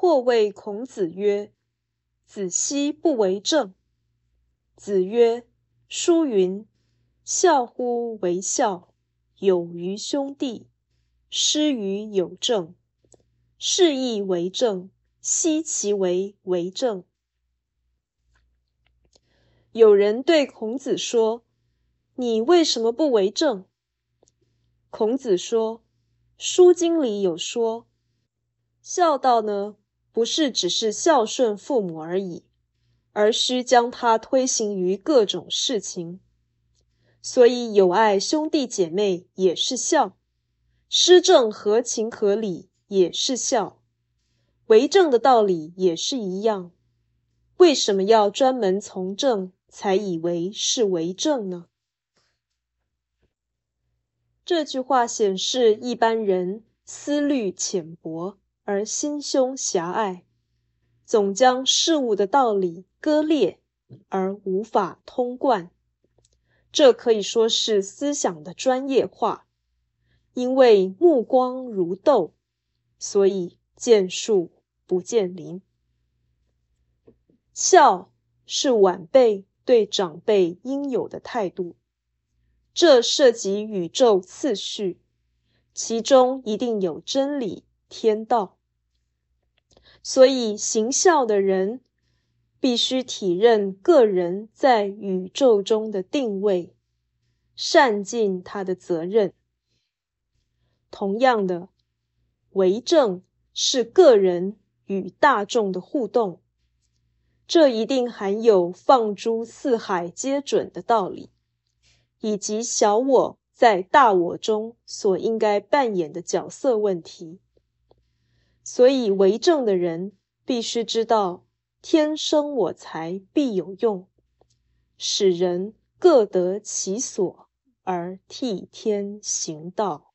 或谓孔子曰：“子奚不为政？”子曰：“书云：‘孝乎为孝，有于兄弟，失于有政。’是亦为政，奚其为为政？”有人对孔子说：“你为什么不为政？”孔子说：“《书经》里有说，孝道呢，不是只是孝顺父母而已，而需将它推行于各种事情。所以友爱兄弟姐妹也是孝，施政合情合理也是孝，为政的道理也是一样。为什么要专门从政，才以为是为政呢？”这句话显示一般人思虑浅薄而心胸狭隘，总将事物的道理割裂而无法通贯。这可以说是思想的专业化。因为目光如豆，所以见树不见林。孝是晚辈对长辈应有的态度。这涉及宇宙次序，其中一定有真理天道。所以行孝的人必须体认个人在宇宙中的定位，善尽他的责任。同样的，为政是个人与大众的互动，这一定含有放诸四海皆准的道理。以及小我在大我中所应该扮演的角色问题，所以为政的人必须知道“天生我材必有用”，使人各得其所而替天行道。